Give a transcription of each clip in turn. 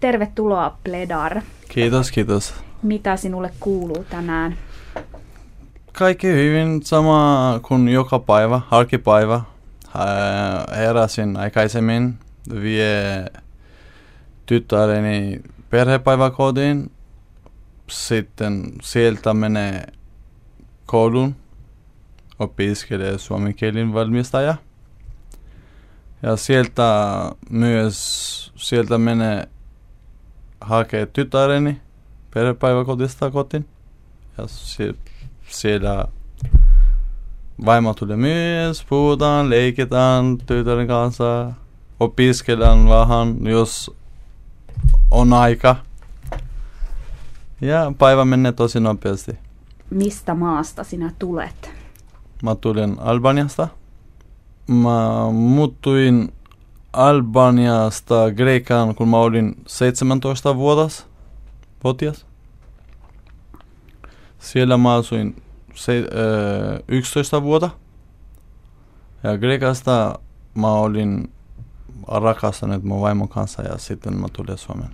Tervetuloa Pledar. Kiitos, kiitos. Mitä sinulle kuuluu tänään? Kaikki hyvin sama kuin joka päivä, arkipäivä. Heräsin aikaisemmin, vie tyttäreni perhepäiväkotiin. Sitten sieltä menee koulun, opiskelee suomen kielen valmistaja. Ja sieltä myös, sieltä menee hakee tytäreni perhepäiväkotista kotiin. Ja sie, siellä vaimo tulee myös, puhutaan, leikitään tytären kanssa, opiskellaan vähän, jos on aika. Ja päivä menee tosi nopeasti. Mistä maasta sinä tulet? Mä tulen Albaniasta. Mä muuttuin Albaniasta Kreikaan, kun mä olin 17 vuotas, vuotias. Siellä mä asuin se, äh, 11 vuotta. Ja Kreikasta mä olin rakastanut mun vaimon kanssa ja sitten mä tulin Suomeen.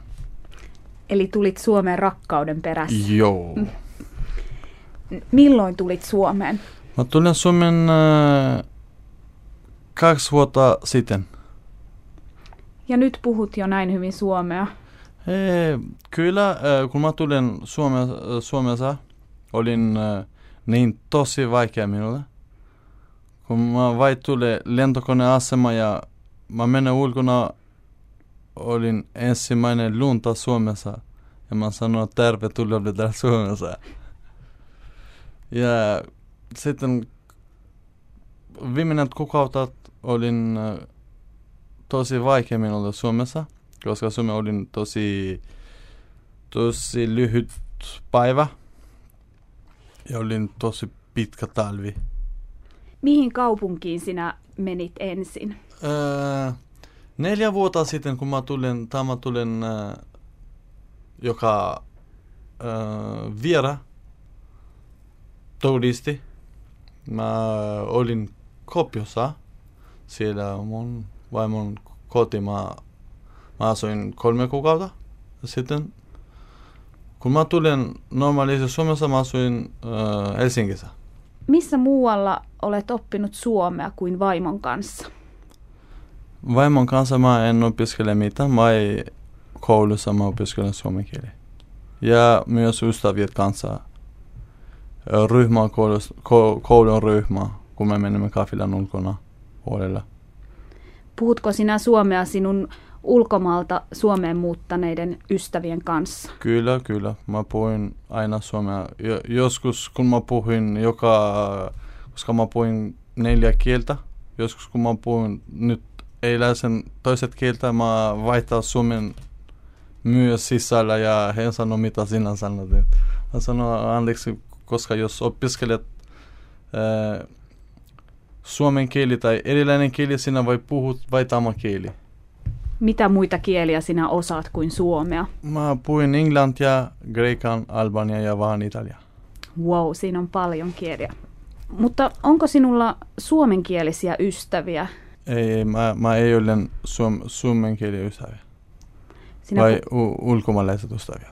Eli tulit Suomeen rakkauden perässä? Joo. Milloin tulit Suomeen? Mä tulin Suomeen äh, kaksi vuotta sitten. Ja nyt puhut jo näin hyvin suomea. Ee, kyllä, kun mä tulin Suomessa, Suomessa olin niin tosi vaikea minulle. Kun mä vain tulin lentokoneasema ja mä menen ulkona, olin ensimmäinen lunta Suomessa. Ja mä sanoin tervetuloa täällä Suomessa. Ja sitten viimeinen kuukautta olin tosi vaikea minulle Suomessa, koska Suomi oli tosi, tosi lyhyt päivä ja olin tosi pitkä talvi. Mihin kaupunkiin sinä menit ensin? Öö, neljä vuotta sitten, kun mä tulin, tämä tulin äh, joka äh, viera turisti. Mä olin Kopiossa. Siellä mun vaimon kotimaa. Mä asuin kolme kuukautta. Sitten kun mä tulin normaalisti Suomessa, mä asuin äh, Helsingissä. Missä muualla olet oppinut suomea kuin vaimon kanssa? Vaimon kanssa mä en opiskele mitään. Mä ei koulussa mä opiskelen suomen kieli. Ja myös ystävät kanssa ryhmä, koulun ryhmä, kun me menemme kafilan ulkona puolella. Puhutko sinä suomea sinun ulkomaalta Suomeen muuttaneiden ystävien kanssa? Kyllä, kyllä. Mä puhuin aina suomea. Joskus kun mä puhuin joka, koska mä puhuin neljä kieltä, joskus kun mä puhuin nyt eiläisen toiset kieltä, mä vaihtaa suomen myös sisällä ja he sanoo mitä sinä sanot. Mä sanon anteeksi, koska jos opiskelet ää, suomen kieli tai erilainen kieli, sinä voi puhua vai tämä kieli. Mitä muita kieliä sinä osaat kuin suomea? Mä puhuin englantia, kreikan, albania ja vähän italia. Wow, siinä on paljon kieliä. Mutta onko sinulla suomenkielisiä ystäviä? Ei, mä, mä ei ole suom, suomenkielisiä ystäviä. Sinä vai pu- u- ulkomaalaiset ystäviä.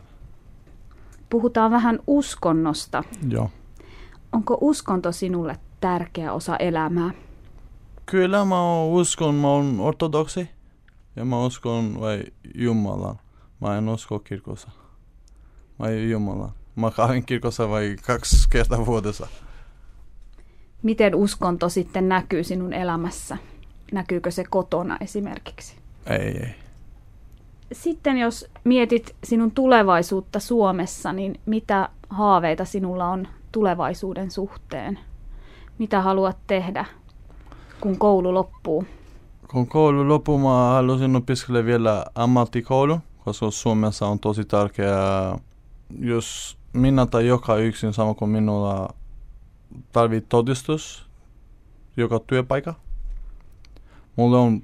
Puhutaan vähän uskonnosta. Joo. Onko uskonto sinulle tärkeä osa elämää? Kyllä mä uskon, mä oon ortodoksi ja mä uskon vai Jumalaan. Mä en usko kirkossa. Mä Jumalaan. Mä käyn kirkossa vai kaksi kertaa vuodessa. Miten uskonto sitten näkyy sinun elämässä? Näkyykö se kotona esimerkiksi? Ei, ei. Sitten jos mietit sinun tulevaisuutta Suomessa, niin mitä haaveita sinulla on tulevaisuuden suhteen? Mitä haluat tehdä, kun koulu loppuu? Kun koulu loppuu, mä haluaisin opiskella vielä ammattikoulu, koska Suomessa on tosi tärkeää, jos minä tai joka yksin sama kuin minulla tarvitsee todistus joka työpaikka. Mulla on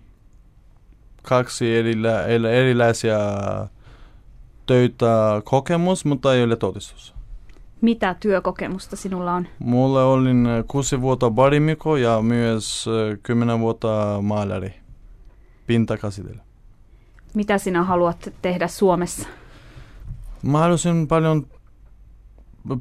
kaksi erila, erilaisia töitä kokemus, mutta ei ole todistus. Mitä työkokemusta sinulla on? Mulla oli kuusi vuotta barimiko ja myös kymmenen vuotta maalari, pintakasitella. Mitä sinä haluat tehdä Suomessa? Mä haluaisin paljon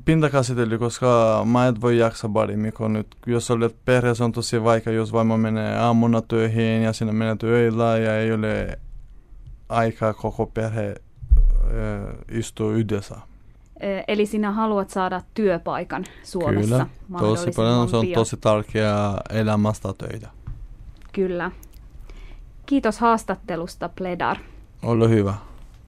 pintakäsittely, koska mä et voi jaksa kun nyt jos olet perheessä on tosi vaikea, jos vaimo menee aamuna töihin ja sinne menee töillä ja ei ole aikaa koko perhe äh, istua yhdessä. Eli sinä haluat saada työpaikan Suomessa Kyllä, tosi paljon. Se on tosi tärkeää elämästä töitä. Kyllä. Kiitos haastattelusta, Pledar. Ole hyvä.